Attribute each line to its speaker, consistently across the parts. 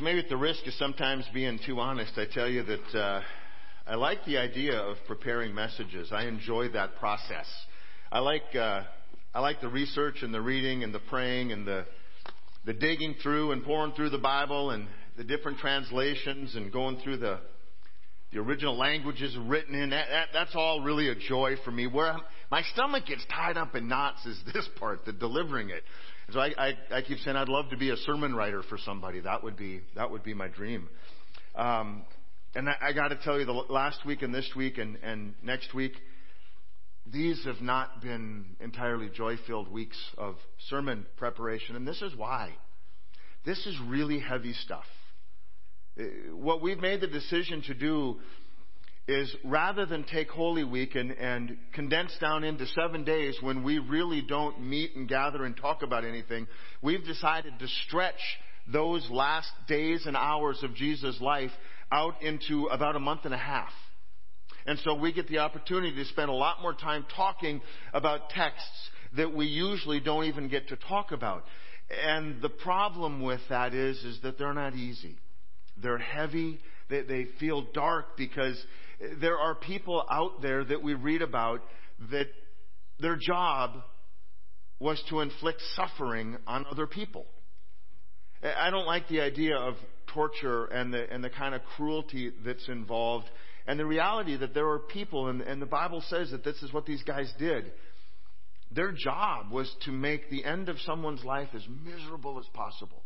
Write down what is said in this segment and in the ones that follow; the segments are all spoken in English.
Speaker 1: So maybe at the risk of sometimes being too honest, I tell you that uh, I like the idea of preparing messages. I enjoy that process. I like uh, I like the research and the reading and the praying and the the digging through and pouring through the Bible and the different translations and going through the the original languages written in. That, that, that's all really a joy for me. Where I'm, my stomach gets tied up in knots is this part, the delivering it. So I, I, I keep saying I'd love to be a sermon writer for somebody. That would be that would be my dream. Um, and I, I got to tell you, the last week and this week and, and next week, these have not been entirely joy-filled weeks of sermon preparation, and this is why. This is really heavy stuff. Uh, what we've made the decision to do is rather than take Holy Week and, and condense down into seven days when we really don't meet and gather and talk about anything, we've decided to stretch those last days and hours of Jesus' life out into about a month and a half. And so we get the opportunity to spend a lot more time talking about texts that we usually don't even get to talk about. And the problem with that is, is that they're not easy. They're heavy. They, they feel dark because there are people out there that we read about that their job was to inflict suffering on other people. I don't like the idea of torture and the, and the kind of cruelty that's involved and the reality that there are people, and, and the Bible says that this is what these guys did. Their job was to make the end of someone's life as miserable as possible.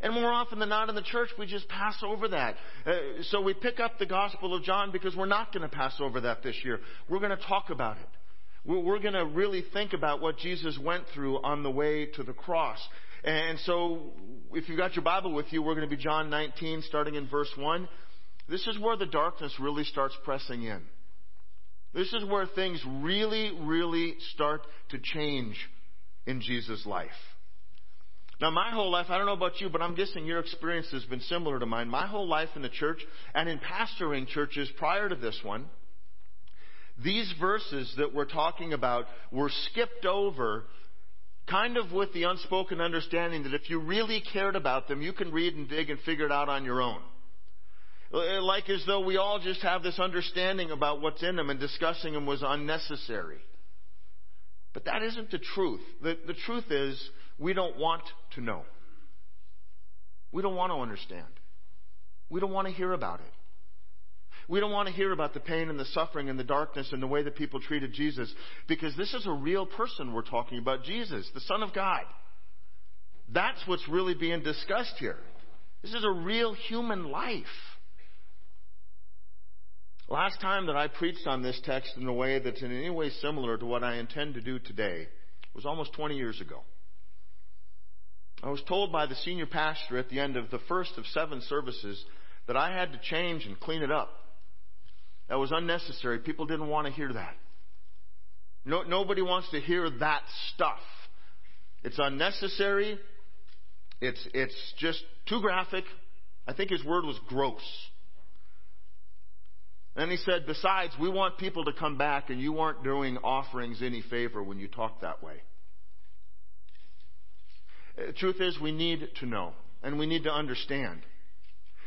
Speaker 1: And more often than not in the church, we just pass over that. Uh, so we pick up the Gospel of John because we're not going to pass over that this year. We're going to talk about it. We're, we're going to really think about what Jesus went through on the way to the cross. And so, if you've got your Bible with you, we're going to be John 19, starting in verse 1. This is where the darkness really starts pressing in. This is where things really, really start to change in Jesus' life. Now, my whole life, I don't know about you, but I'm guessing your experience has been similar to mine. My whole life in the church and in pastoring churches prior to this one, these verses that we're talking about were skipped over kind of with the unspoken understanding that if you really cared about them, you can read and dig and figure it out on your own. Like as though we all just have this understanding about what's in them and discussing them was unnecessary. But that isn't the truth. The, the truth is, we don't want to know. We don't want to understand. We don't want to hear about it. We don't want to hear about the pain and the suffering and the darkness and the way that people treated Jesus because this is a real person we're talking about Jesus, the Son of God. That's what's really being discussed here. This is a real human life. Last time that I preached on this text in a way that's in any way similar to what I intend to do today was almost 20 years ago. I was told by the senior pastor at the end of the first of seven services that I had to change and clean it up. That was unnecessary. People didn't want to hear that. No, nobody wants to hear that stuff. It's unnecessary. It's, it's just too graphic. I think his word was gross. And he said, besides, we want people to come back and you aren't doing offerings any favor when you talk that way. Uh, truth is, we need to know and we need to understand.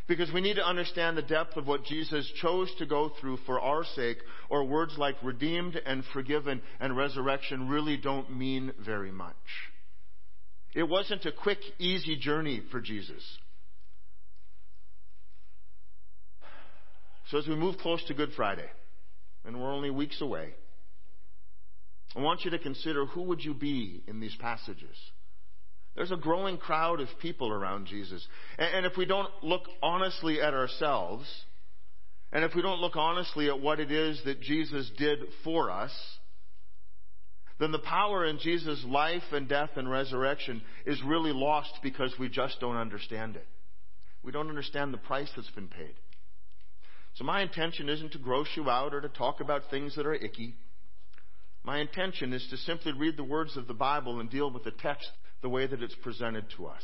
Speaker 1: Because we need to understand the depth of what Jesus chose to go through for our sake, or words like redeemed and forgiven and resurrection really don't mean very much. It wasn't a quick, easy journey for Jesus. So as we move close to Good Friday, and we're only weeks away, I want you to consider who would you be in these passages? There's a growing crowd of people around Jesus. And if we don't look honestly at ourselves, and if we don't look honestly at what it is that Jesus did for us, then the power in Jesus' life and death and resurrection is really lost because we just don't understand it. We don't understand the price that's been paid. So my intention isn't to gross you out or to talk about things that are icky. My intention is to simply read the words of the Bible and deal with the text the way that it's presented to us.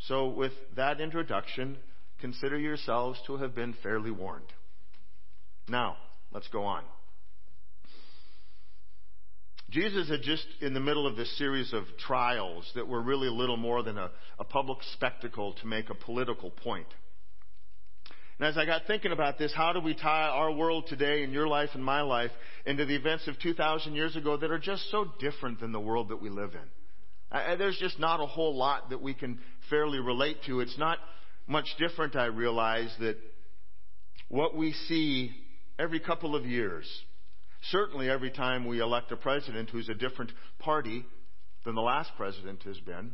Speaker 1: So, with that introduction, consider yourselves to have been fairly warned. Now, let's go on. Jesus had just in the middle of this series of trials that were really little more than a, a public spectacle to make a political point. And as I got thinking about this, how do we tie our world today and your life and my life into the events of 2,000 years ago that are just so different than the world that we live in? There's just not a whole lot that we can fairly relate to. It's not much different, I realize, that what we see every couple of years, certainly every time we elect a president who's a different party than the last president has been,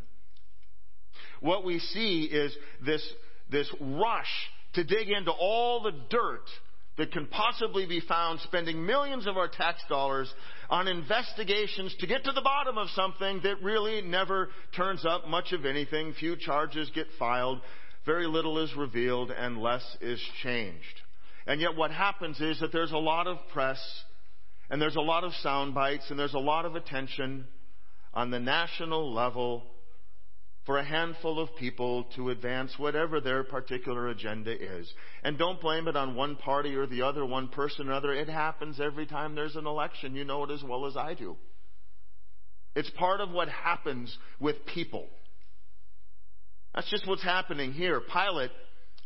Speaker 1: what we see is this, this rush to dig into all the dirt that can possibly be found, spending millions of our tax dollars on investigations to get to the bottom of something that really never turns up much of anything. Few charges get filed, very little is revealed, and less is changed. And yet what happens is that there's a lot of press, and there's a lot of sound bites, and there's a lot of attention on the national level for a handful of people to advance whatever their particular agenda is. And don't blame it on one party or the other, one person or other. It happens every time there's an election. You know it as well as I do. It's part of what happens with people. That's just what's happening here. Pilate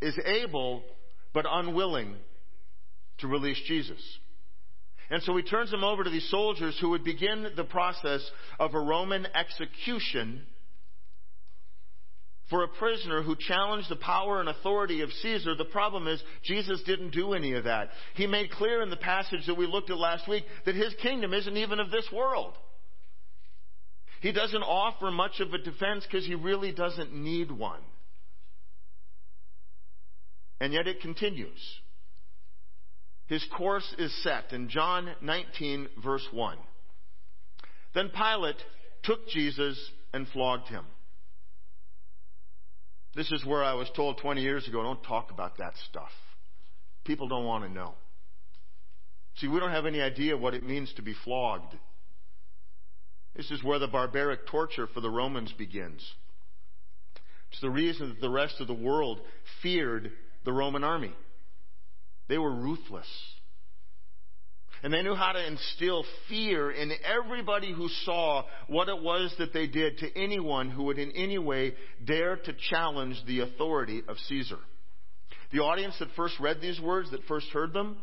Speaker 1: is able but unwilling to release Jesus. And so he turns him over to these soldiers who would begin the process of a Roman execution for a prisoner who challenged the power and authority of Caesar. The problem is, Jesus didn't do any of that. He made clear in the passage that we looked at last week that his kingdom isn't even of this world. He doesn't offer much of a defense because he really doesn't need one. And yet it continues. His course is set in John 19, verse 1. Then Pilate took Jesus and flogged him. This is where I was told 20 years ago don't talk about that stuff. People don't want to know. See, we don't have any idea what it means to be flogged. This is where the barbaric torture for the Romans begins. It's the reason that the rest of the world feared the Roman army. They were ruthless. And they knew how to instill fear in everybody who saw what it was that they did to anyone who would in any way dare to challenge the authority of Caesar. The audience that first read these words, that first heard them,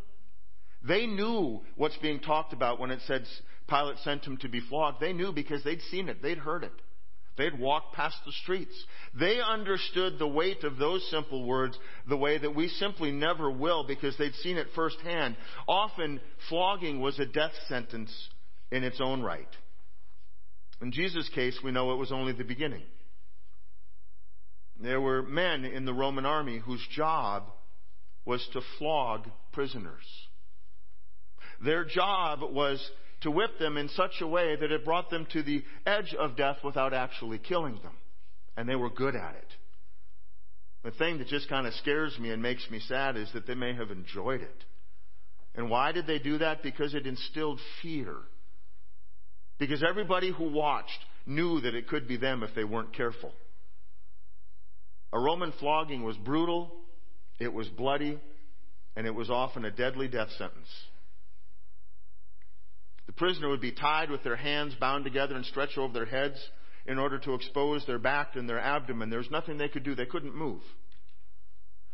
Speaker 1: they knew what's being talked about when it said Pilate sent him to be flogged. They knew because they'd seen it, they'd heard it. They'd walked past the streets. They understood the weight of those simple words the way that we simply never will because they'd seen it firsthand. Often, flogging was a death sentence in its own right. In Jesus' case, we know it was only the beginning. There were men in the Roman army whose job was to flog prisoners. Their job was to whip them in such a way that it brought them to the edge of death without actually killing them. And they were good at it. The thing that just kind of scares me and makes me sad is that they may have enjoyed it. And why did they do that? Because it instilled fear. Because everybody who watched knew that it could be them if they weren't careful. A Roman flogging was brutal, it was bloody, and it was often a deadly death sentence. The prisoner would be tied with their hands bound together and stretched over their heads in order to expose their back and their abdomen. There was nothing they could do. They couldn't move.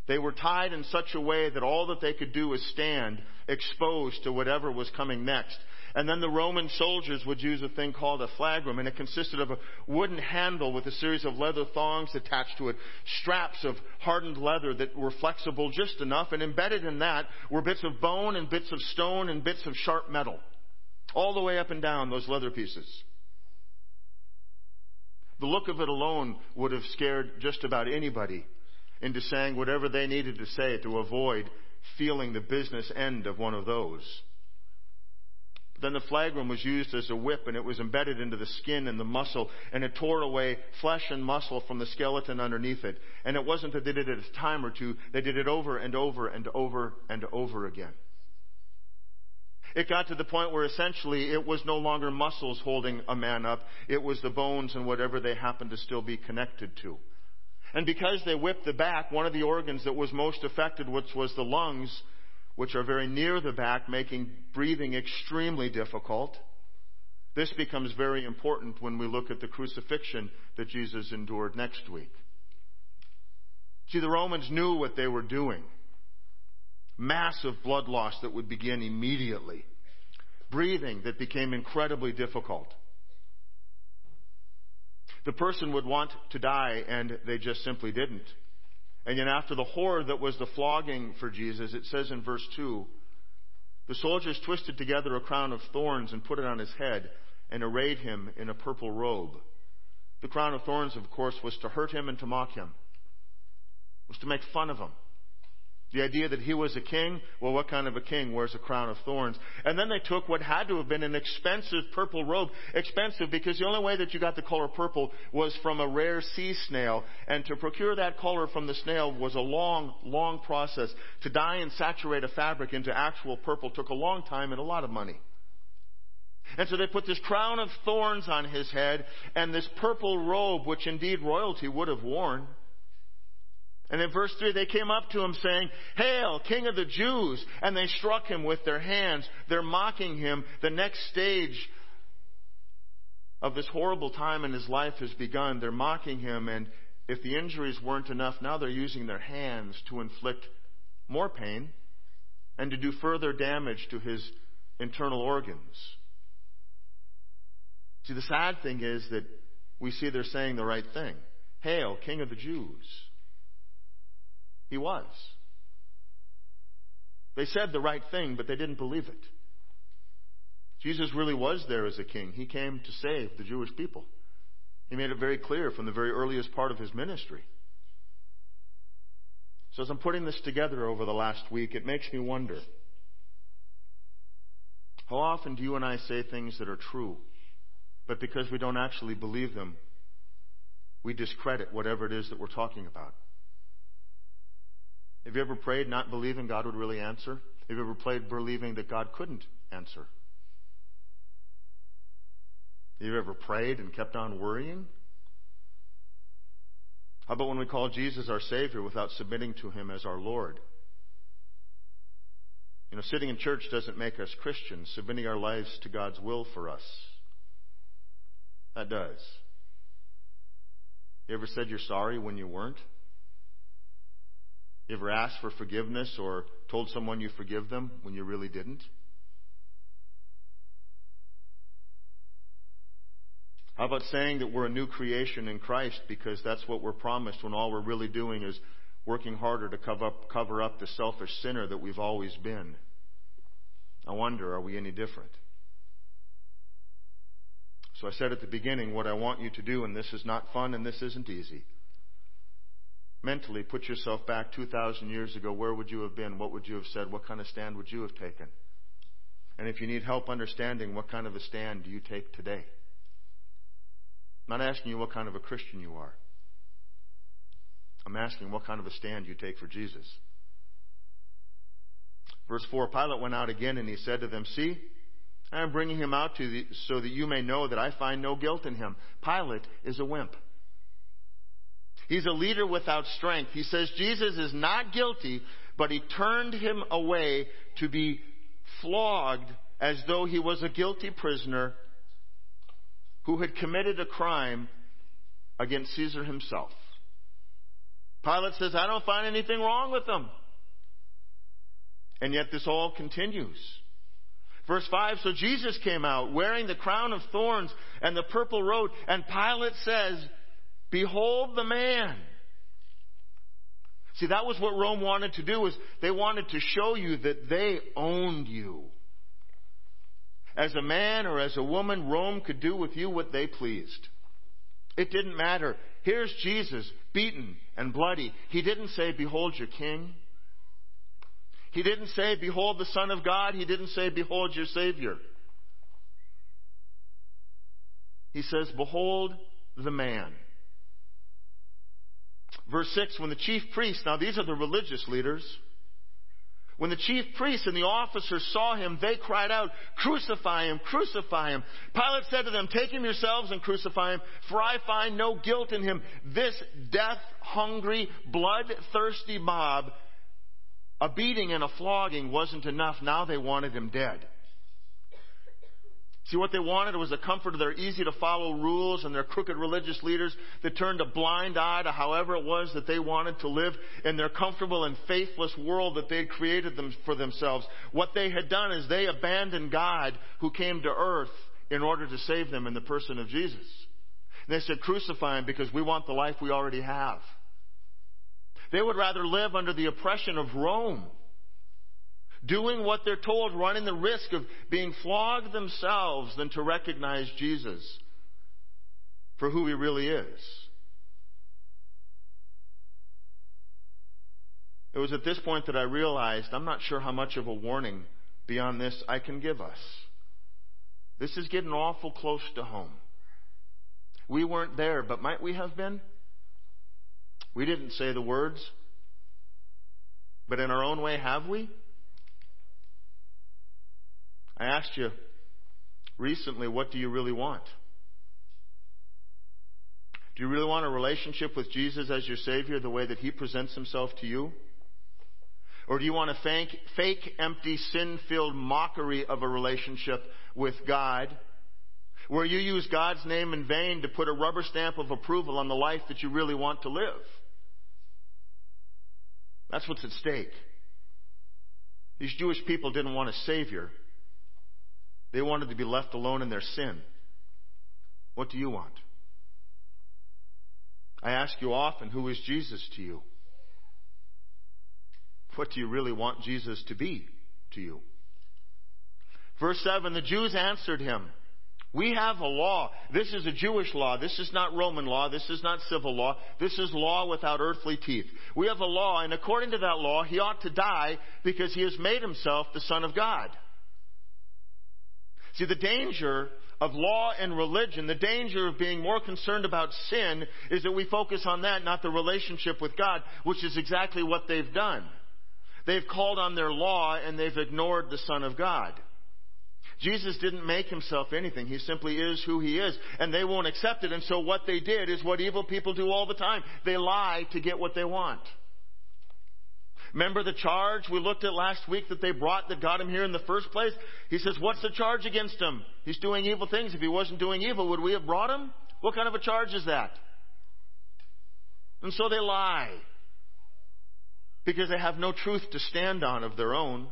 Speaker 1: They were tied in such a way that all that they could do was stand exposed to whatever was coming next. And then the Roman soldiers would use a thing called a flagrum, and it consisted of a wooden handle with a series of leather thongs attached to it, straps of hardened leather that were flexible just enough, and embedded in that were bits of bone and bits of stone and bits of sharp metal all the way up and down those leather pieces. The look of it alone would have scared just about anybody into saying whatever they needed to say to avoid feeling the business end of one of those. Then the flagrum was used as a whip and it was embedded into the skin and the muscle and it tore away flesh and muscle from the skeleton underneath it. And it wasn't that they did it at a time or two, they did it over and over and over and over again. It got to the point where essentially it was no longer muscles holding a man up, it was the bones and whatever they happened to still be connected to. And because they whipped the back, one of the organs that was most affected, which was the lungs, which are very near the back, making breathing extremely difficult, This becomes very important when we look at the crucifixion that Jesus endured next week. See, the Romans knew what they were doing. Massive blood loss that would begin immediately. Breathing that became incredibly difficult. The person would want to die and they just simply didn't. And yet after the horror that was the flogging for Jesus, it says in verse 2, the soldiers twisted together a crown of thorns and put it on his head and arrayed him in a purple robe. The crown of thorns, of course, was to hurt him and to mock him, was to make fun of him. The idea that he was a king, well, what kind of a king wears a crown of thorns? And then they took what had to have been an expensive purple robe. Expensive because the only way that you got the color purple was from a rare sea snail. And to procure that color from the snail was a long, long process. To dye and saturate a fabric into actual purple took a long time and a lot of money. And so they put this crown of thorns on his head and this purple robe, which indeed royalty would have worn. And in verse 3, they came up to him saying, Hail, King of the Jews! And they struck him with their hands. They're mocking him. The next stage of this horrible time in his life has begun. They're mocking him, and if the injuries weren't enough, now they're using their hands to inflict more pain and to do further damage to his internal organs. See, the sad thing is that we see they're saying the right thing. Hail, King of the Jews! He was. They said the right thing, but they didn't believe it. Jesus really was there as a king. He came to save the Jewish people. He made it very clear from the very earliest part of his ministry. So, as I'm putting this together over the last week, it makes me wonder how often do you and I say things that are true, but because we don't actually believe them, we discredit whatever it is that we're talking about? Have you ever prayed not believing God would really answer? Have you ever prayed believing that God couldn't answer? Have you ever prayed and kept on worrying? How about when we call Jesus our Savior without submitting to Him as our Lord? You know, sitting in church doesn't make us Christians. Submitting our lives to God's will for us. That does. You ever said you're sorry when you weren't? You ever asked for forgiveness or told someone you forgive them when you really didn't? How about saying that we're a new creation in Christ because that's what we're promised when all we're really doing is working harder to cover up, cover up the selfish sinner that we've always been? I wonder, are we any different? So I said at the beginning what I want you to do, and this is not fun and this isn't easy. Mentally, put yourself back 2,000 years ago. Where would you have been? What would you have said? What kind of stand would you have taken? And if you need help understanding, what kind of a stand do you take today? I'm not asking you what kind of a Christian you are. I'm asking what kind of a stand you take for Jesus. Verse 4 Pilate went out again and he said to them, See, I am bringing him out to you so that you may know that I find no guilt in him. Pilate is a wimp. He's a leader without strength. He says Jesus is not guilty, but he turned him away to be flogged as though he was a guilty prisoner who had committed a crime against Caesar himself. Pilate says, I don't find anything wrong with them. And yet this all continues. Verse 5 So Jesus came out wearing the crown of thorns and the purple robe, and Pilate says, Behold the man. See, that was what Rome wanted to do, was they wanted to show you that they owned you. As a man or as a woman, Rome could do with you what they pleased. It didn't matter. Here's Jesus, beaten and bloody. He didn't say, Behold your king. He didn't say, Behold the Son of God. He didn't say, Behold your Savior. He says, Behold the man. Verse 6 When the chief priests, now these are the religious leaders, when the chief priests and the officers saw him, they cried out, Crucify him, crucify him. Pilate said to them, Take him yourselves and crucify him, for I find no guilt in him. This death hungry, blood-thirsty mob, a beating and a flogging wasn't enough. Now they wanted him dead. See, what they wanted was the comfort of their easy to follow rules and their crooked religious leaders that turned a blind eye to however it was that they wanted to live in their comfortable and faithless world that they had created them for themselves. What they had done is they abandoned God who came to earth in order to save them in the person of Jesus. And they said, crucify him because we want the life we already have. They would rather live under the oppression of Rome doing what they're told, running the risk of being flogged themselves than to recognize Jesus for who he really is. It was at this point that I realized I'm not sure how much of a warning beyond this I can give us. This is getting awful close to home. We weren't there, but might we have been? We didn't say the words. But in our own way, have we? I asked you recently, what do you really want? Do you really want a relationship with Jesus as your Savior the way that He presents Himself to you? Or do you want a fake, fake empty, sin filled mockery of a relationship with God where you use God's name in vain to put a rubber stamp of approval on the life that you really want to live? That's what's at stake. These Jewish people didn't want a Savior. They wanted to be left alone in their sin. What do you want? I ask you often, who is Jesus to you? What do you really want Jesus to be to you? Verse 7 The Jews answered him, We have a law. This is a Jewish law. This is not Roman law. This is not civil law. This is law without earthly teeth. We have a law, and according to that law, he ought to die because he has made himself the Son of God. See, the danger of law and religion, the danger of being more concerned about sin, is that we focus on that, not the relationship with God, which is exactly what they've done. They've called on their law and they've ignored the Son of God. Jesus didn't make himself anything. He simply is who he is. And they won't accept it. And so what they did is what evil people do all the time. They lie to get what they want. Remember the charge we looked at last week that they brought that got him here in the first place? He says, What's the charge against him? He's doing evil things. If he wasn't doing evil, would we have brought him? What kind of a charge is that? And so they lie because they have no truth to stand on of their own.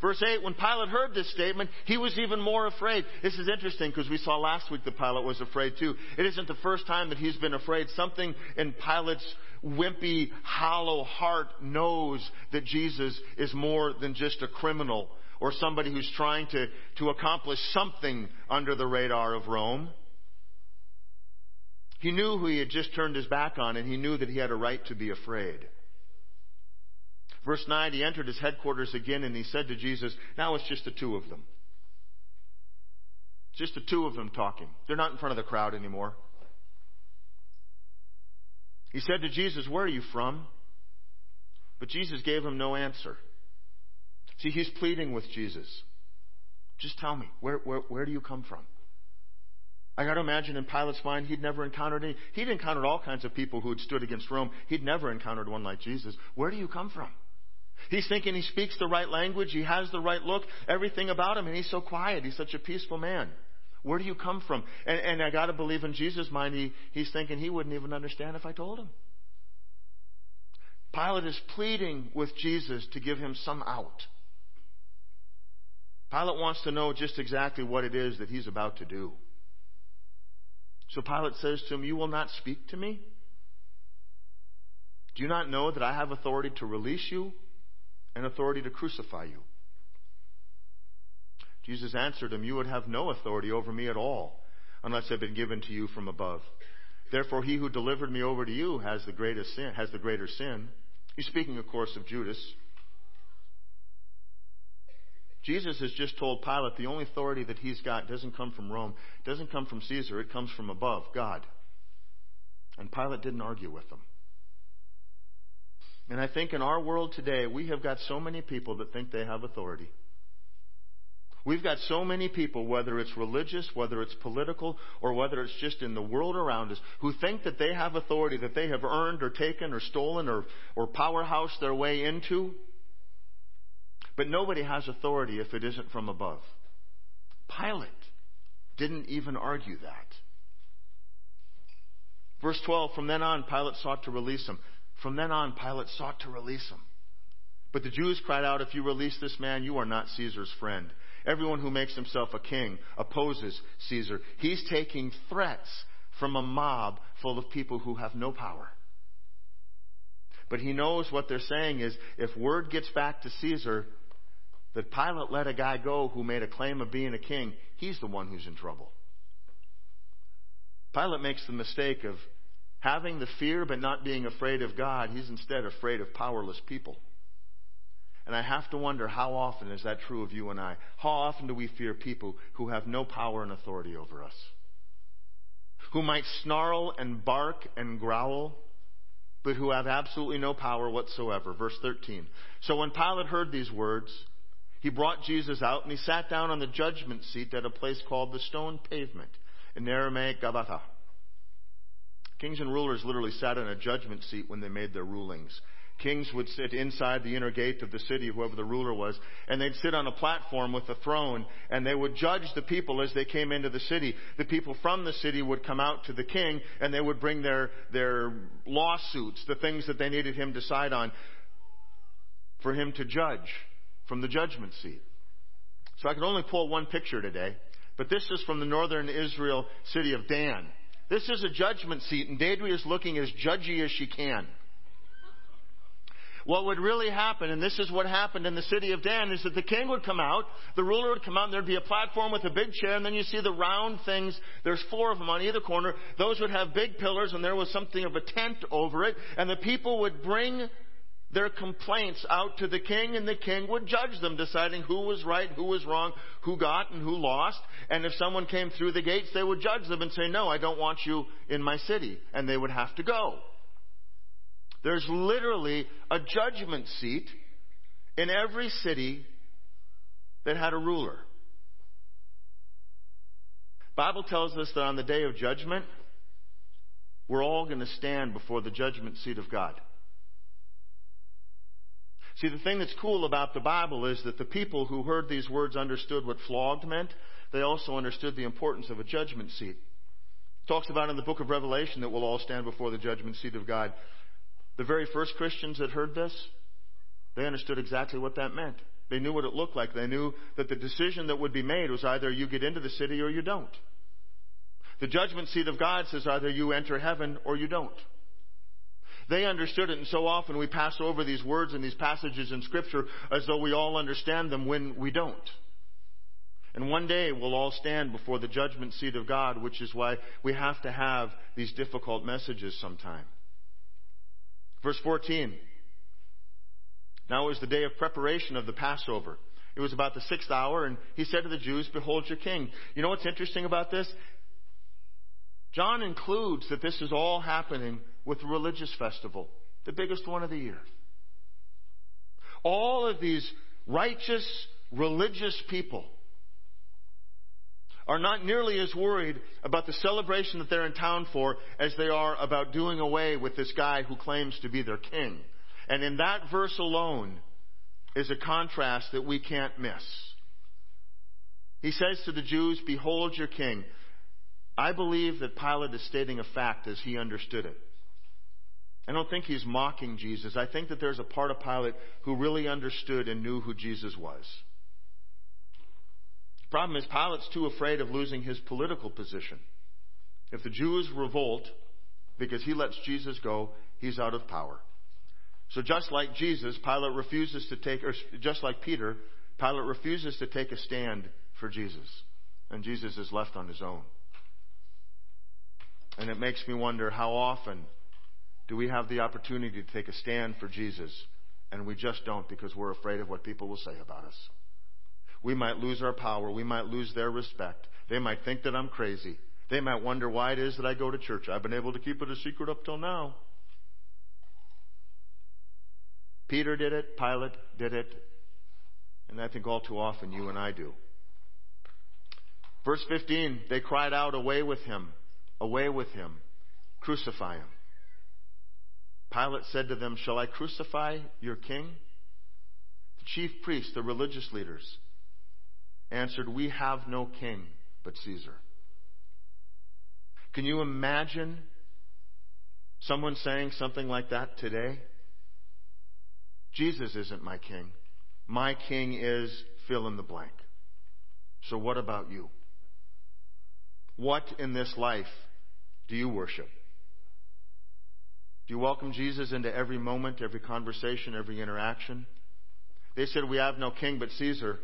Speaker 1: Verse 8, when Pilate heard this statement, he was even more afraid. This is interesting because we saw last week that Pilate was afraid too. It isn't the first time that he's been afraid. Something in Pilate's wimpy, hollow heart knows that Jesus is more than just a criminal or somebody who's trying to, to accomplish something under the radar of Rome. He knew who he had just turned his back on, and he knew that he had a right to be afraid. Verse 9, he entered his headquarters again and he said to Jesus, Now it's just the two of them. Just the two of them talking. They're not in front of the crowd anymore. He said to Jesus, Where are you from? But Jesus gave him no answer. See, he's pleading with Jesus. Just tell me, where, where, where do you come from? I got to imagine in Pilate's mind, he'd never encountered any. He'd encountered all kinds of people who had stood against Rome. He'd never encountered one like Jesus. Where do you come from? He's thinking he speaks the right language, he has the right look, everything about him, and he's so quiet. He's such a peaceful man. Where do you come from? And, and I got to believe in Jesus' mind, he, he's thinking he wouldn't even understand if I told him. Pilate is pleading with Jesus to give him some out. Pilate wants to know just exactly what it is that he's about to do. So Pilate says to him, You will not speak to me? Do you not know that I have authority to release you and authority to crucify you? Jesus answered him, You would have no authority over me at all unless it had been given to you from above. Therefore, he who delivered me over to you has the greatest sin, has the greater sin. He's speaking, of course, of Judas. Jesus has just told Pilate the only authority that he's got doesn't come from Rome, doesn't come from Caesar, it comes from above, God. And Pilate didn't argue with him. And I think in our world today, we have got so many people that think they have authority. We've got so many people, whether it's religious, whether it's political, or whether it's just in the world around us, who think that they have authority that they have earned or taken or stolen or, or powerhouse their way into. But nobody has authority if it isn't from above. Pilate didn't even argue that. Verse 12 From then on, Pilate sought to release him. From then on, Pilate sought to release him. But the Jews cried out, If you release this man, you are not Caesar's friend. Everyone who makes himself a king opposes Caesar. He's taking threats from a mob full of people who have no power. But he knows what they're saying is if word gets back to Caesar that Pilate let a guy go who made a claim of being a king, he's the one who's in trouble. Pilate makes the mistake of having the fear but not being afraid of God. He's instead afraid of powerless people. And I have to wonder how often is that true of you and I? How often do we fear people who have no power and authority over us? Who might snarl and bark and growl, but who have absolutely no power whatsoever. Verse 13. So when Pilate heard these words, he brought Jesus out and he sat down on the judgment seat at a place called the stone pavement in Aramaic Gabbatha. Kings and rulers literally sat on a judgment seat when they made their rulings. Kings would sit inside the inner gate of the city, whoever the ruler was, and they'd sit on a platform with a throne, and they would judge the people as they came into the city. The people from the city would come out to the king, and they would bring their, their lawsuits, the things that they needed him to decide on, for him to judge from the judgment seat. So I could only pull one picture today, but this is from the northern Israel city of Dan. This is a judgment seat, and Deirdre is looking as judgy as she can. What would really happen, and this is what happened in the city of Dan, is that the king would come out, the ruler would come out, and there'd be a platform with a big chair, and then you see the round things. There's four of them on either corner. Those would have big pillars, and there was something of a tent over it, and the people would bring their complaints out to the king, and the king would judge them, deciding who was right, who was wrong, who got, and who lost. And if someone came through the gates, they would judge them and say, No, I don't want you in my city. And they would have to go. There's literally a judgment seat in every city that had a ruler. Bible tells us that on the day of judgment, we're all going to stand before the judgment seat of God. See, the thing that's cool about the Bible is that the people who heard these words understood what flogged meant. They also understood the importance of a judgment seat. It talks about in the book of Revelation that we'll all stand before the judgment seat of God. The very first Christians that heard this, they understood exactly what that meant. They knew what it looked like. They knew that the decision that would be made was either you get into the city or you don't. The judgment seat of God says either you enter heaven or you don't. They understood it, and so often we pass over these words and these passages in Scripture as though we all understand them when we don't. And one day we'll all stand before the judgment seat of God, which is why we have to have these difficult messages sometime. Verse 14. Now it was the day of preparation of the Passover. It was about the sixth hour, and he said to the Jews, Behold your king. You know what's interesting about this? John includes that this is all happening with a religious festival, the biggest one of the year. All of these righteous, religious people are not nearly as worried about the celebration that they're in town for as they are about doing away with this guy who claims to be their king. And in that verse alone is a contrast that we can't miss. He says to the Jews, Behold your king. I believe that Pilate is stating a fact as he understood it. I don't think he's mocking Jesus. I think that there's a part of Pilate who really understood and knew who Jesus was. Problem is, Pilate's too afraid of losing his political position. If the Jews revolt because he lets Jesus go, he's out of power. So just like Jesus, Pilate refuses to take, or just like Peter, Pilate refuses to take a stand for Jesus. And Jesus is left on his own. And it makes me wonder how often do we have the opportunity to take a stand for Jesus and we just don't because we're afraid of what people will say about us. We might lose our power. We might lose their respect. They might think that I'm crazy. They might wonder why it is that I go to church. I've been able to keep it a secret up till now. Peter did it, Pilate did it, and I think all too often you and I do. Verse 15, they cried out, Away with him, away with him, crucify him. Pilate said to them, Shall I crucify your king? The chief priests, the religious leaders, answered, We have no king but Caesar. Can you imagine someone saying something like that today? Jesus isn't my king. My king is fill in the blank. So what about you? What in this life do you worship? Do you welcome Jesus into every moment, every conversation, every interaction? They said, We have no king but Caesar.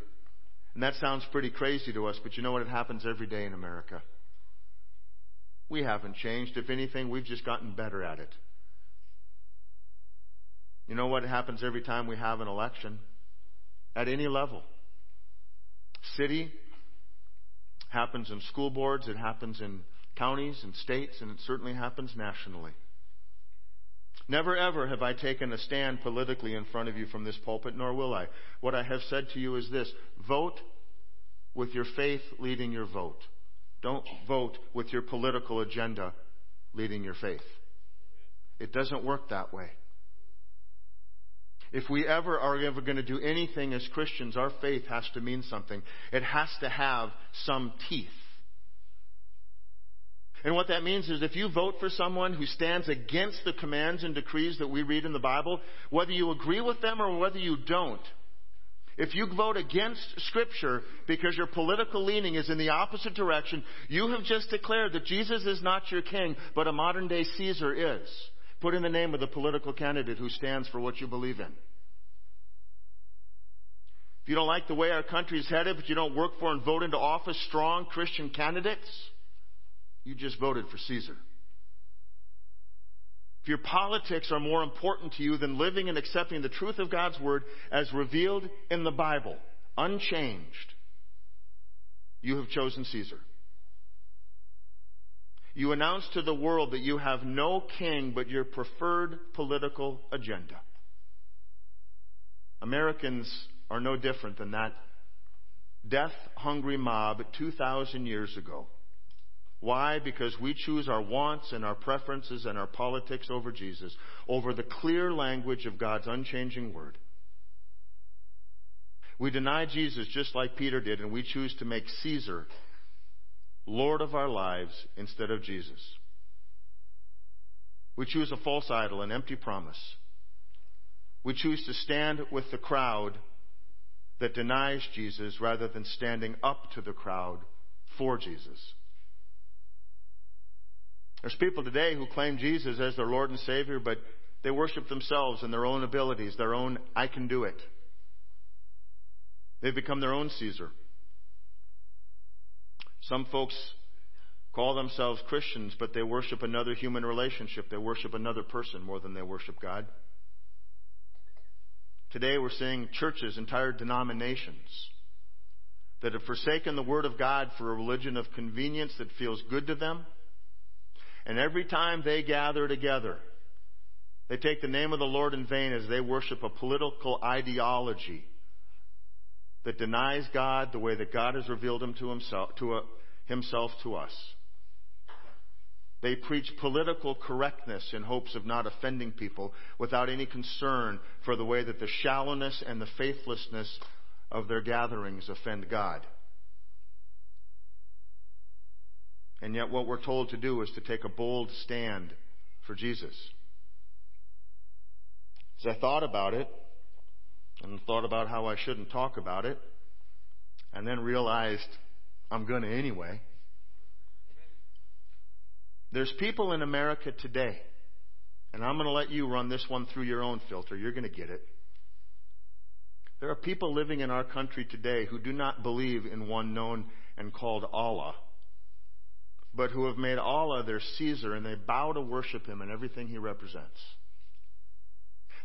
Speaker 1: And that sounds pretty crazy to us, but you know what? It happens every day in America. We haven't changed. If anything, we've just gotten better at it. You know what happens every time we have an election? At any level. City, happens in school boards, it happens in counties and states, and it certainly happens nationally. Never ever have I taken a stand politically in front of you from this pulpit, nor will I. What I have said to you is this vote with your faith leading your vote. Don't vote with your political agenda leading your faith. It doesn't work that way. If we ever are ever going to do anything as Christians, our faith has to mean something. It has to have some teeth. And what that means is if you vote for someone who stands against the commands and decrees that we read in the Bible, whether you agree with them or whether you don't, if you vote against Scripture because your political leaning is in the opposite direction, you have just declared that Jesus is not your king, but a modern day Caesar is. Put in the name of the political candidate who stands for what you believe in. If you don't like the way our country is headed, but you don't work for and vote into office strong Christian candidates, you just voted for Caesar. If your politics are more important to you than living and accepting the truth of God's Word as revealed in the Bible, unchanged, you have chosen Caesar. You announce to the world that you have no king but your preferred political agenda. Americans are no different than that death hungry mob 2,000 years ago. Why? Because we choose our wants and our preferences and our politics over Jesus, over the clear language of God's unchanging word. We deny Jesus just like Peter did, and we choose to make Caesar Lord of our lives instead of Jesus. We choose a false idol, an empty promise. We choose to stand with the crowd that denies Jesus rather than standing up to the crowd for Jesus. There's people today who claim Jesus as their Lord and Savior, but they worship themselves and their own abilities, their own, I can do it. They've become their own Caesar. Some folks call themselves Christians, but they worship another human relationship. They worship another person more than they worship God. Today we're seeing churches, entire denominations, that have forsaken the Word of God for a religion of convenience that feels good to them. And every time they gather together, they take the name of the Lord in vain as they worship a political ideology that denies God the way that God has revealed him to himself, to a, himself to us. They preach political correctness in hopes of not offending people without any concern for the way that the shallowness and the faithlessness of their gatherings offend God. And yet, what we're told to do is to take a bold stand for Jesus. As I thought about it, and thought about how I shouldn't talk about it, and then realized I'm going to anyway. There's people in America today, and I'm going to let you run this one through your own filter. You're going to get it. There are people living in our country today who do not believe in one known and called Allah, but who have made Allah their Caesar and they bow to worship him and everything he represents.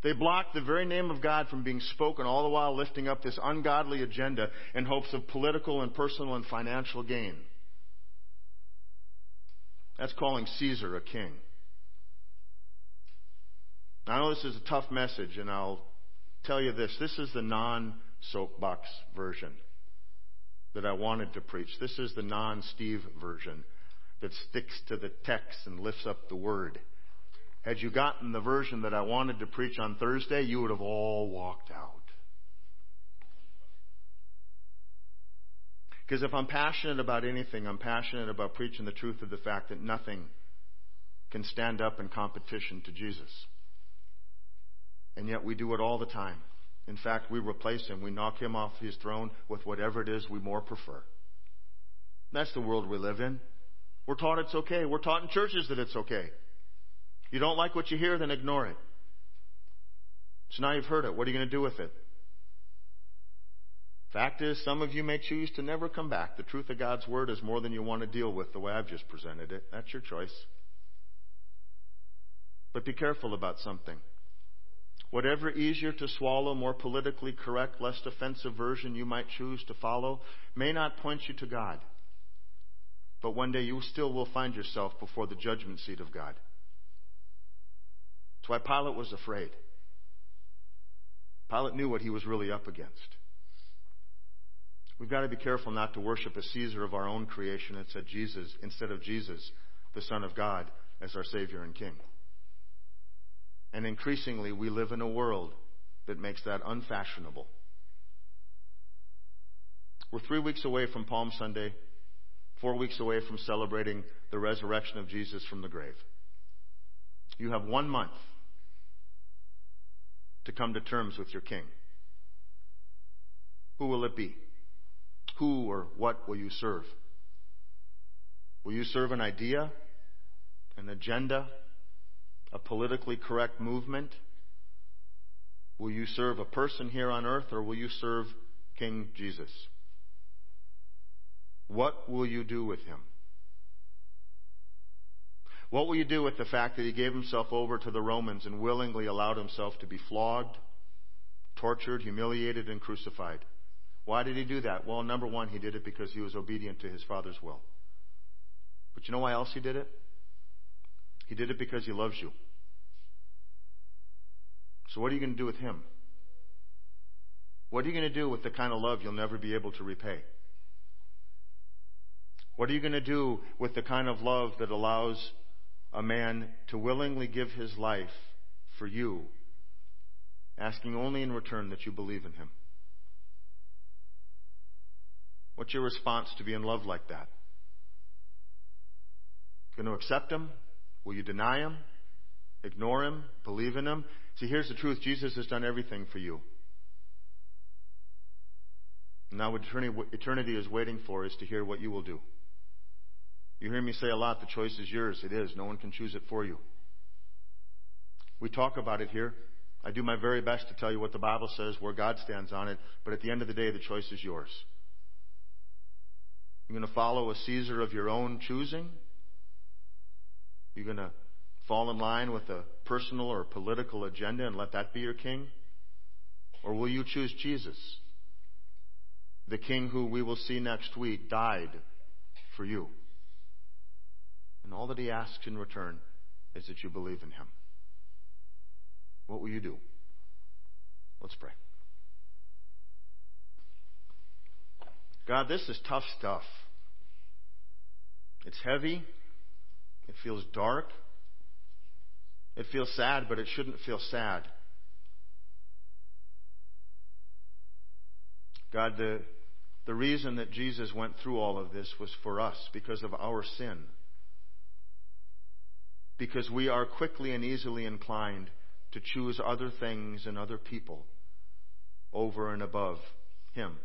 Speaker 1: They block the very name of God from being spoken, all the while lifting up this ungodly agenda in hopes of political and personal and financial gain. That's calling Caesar a king. I know this is a tough message, and I'll tell you this. This is the non soapbox version that I wanted to preach. This is the non Steve version that sticks to the text and lifts up the word. Had you gotten the version that I wanted to preach on Thursday, you would have all walked out. Because if I'm passionate about anything, I'm passionate about preaching the truth of the fact that nothing can stand up in competition to Jesus. And yet we do it all the time. In fact, we replace him. We knock him off his throne with whatever it is we more prefer. That's the world we live in. We're taught it's okay. We're taught in churches that it's okay. You don't like what you hear, then ignore it. So now you've heard it. What are you going to do with it? Fact is, some of you may choose to never come back. The truth of God's Word is more than you want to deal with the way I've just presented it. That's your choice. But be careful about something. Whatever easier to swallow, more politically correct, less offensive version you might choose to follow may not point you to God. But one day you still will find yourself before the judgment seat of God. That's why Pilate was afraid. Pilate knew what he was really up against. We've got to be careful not to worship a Caesar of our own creation instead Jesus, instead of Jesus, the Son of God, as our Savior and King. And increasingly, we live in a world that makes that unfashionable. We're three weeks away from Palm Sunday, four weeks away from celebrating the resurrection of Jesus from the grave. You have one month to come to terms with your King. Who will it be? Who or what will you serve? Will you serve an idea, an agenda, a politically correct movement? Will you serve a person here on earth or will you serve King Jesus? What will you do with him? What will you do with the fact that he gave himself over to the Romans and willingly allowed himself to be flogged, tortured, humiliated, and crucified? Why did he do that? Well, number one, he did it because he was obedient to his Father's will. But you know why else he did it? He did it because he loves you. So what are you going to do with him? What are you going to do with the kind of love you'll never be able to repay? What are you going to do with the kind of love that allows a man to willingly give his life for you, asking only in return that you believe in him? What's your response to be in love like that? Going to accept him? Will you deny him? Ignore him? Believe in him? See, here's the truth Jesus has done everything for you. Now, what eternity is waiting for is to hear what you will do. You hear me say a lot, the choice is yours. It is. No one can choose it for you. We talk about it here. I do my very best to tell you what the Bible says, where God stands on it, but at the end of the day, the choice is yours. You're going to follow a Caesar of your own choosing? You're going to fall in line with a personal or political agenda and let that be your king? Or will you choose Jesus? The king who we will see next week died for you. And all that he asks in return is that you believe in him. What will you do? Let's pray. God, this is tough stuff. It's heavy. It feels dark. It feels sad, but it shouldn't feel sad. God, the, the reason that Jesus went through all of this was for us because of our sin. Because we are quickly and easily inclined to choose other things and other people over and above Him.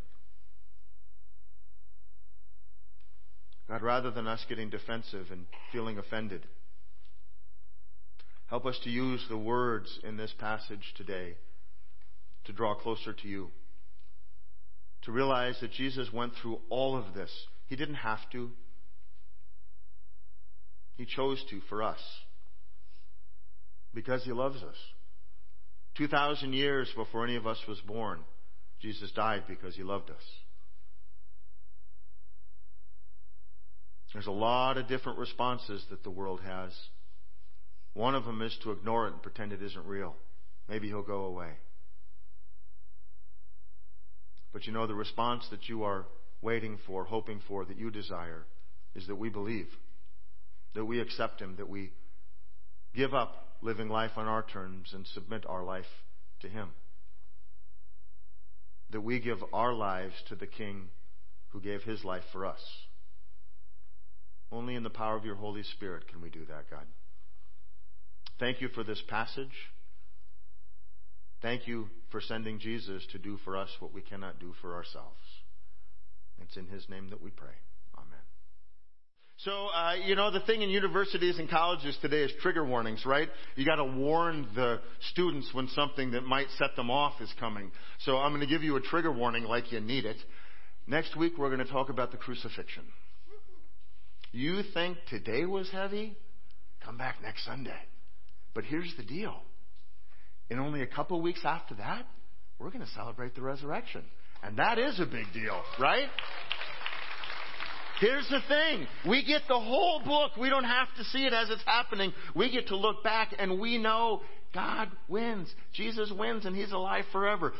Speaker 1: God, rather than us getting defensive and feeling offended, help us to use the words in this passage today to draw closer to you. To realize that Jesus went through all of this. He didn't have to. He chose to for us. Because He loves us. 2,000 years before any of us was born, Jesus died because He loved us. There's a lot of different responses that the world has. One of them is to ignore it and pretend it isn't real. Maybe he'll go away. But you know, the response that you are waiting for, hoping for, that you desire, is that we believe, that we accept him, that we give up living life on our terms and submit our life to him. That we give our lives to the King who gave his life for us. Only in the power of your Holy Spirit can we do that, God. Thank you for this passage. Thank you for sending Jesus to do for us what we cannot do for ourselves. It's in his name that we pray. So, uh, you know, the thing in universities and colleges today is trigger warnings, right? You got to warn the students when something that might set them off is coming. So I'm going to give you a trigger warning like you need it. Next week we're going to talk about the crucifixion. You think today was heavy? Come back next Sunday. But here's the deal. In only a couple weeks after that, we're going to celebrate the resurrection. And that is a big deal, right? Here's the thing. We get the whole book. We don't have to see it as it's happening. We get to look back and we know God wins. Jesus wins and He's alive forever.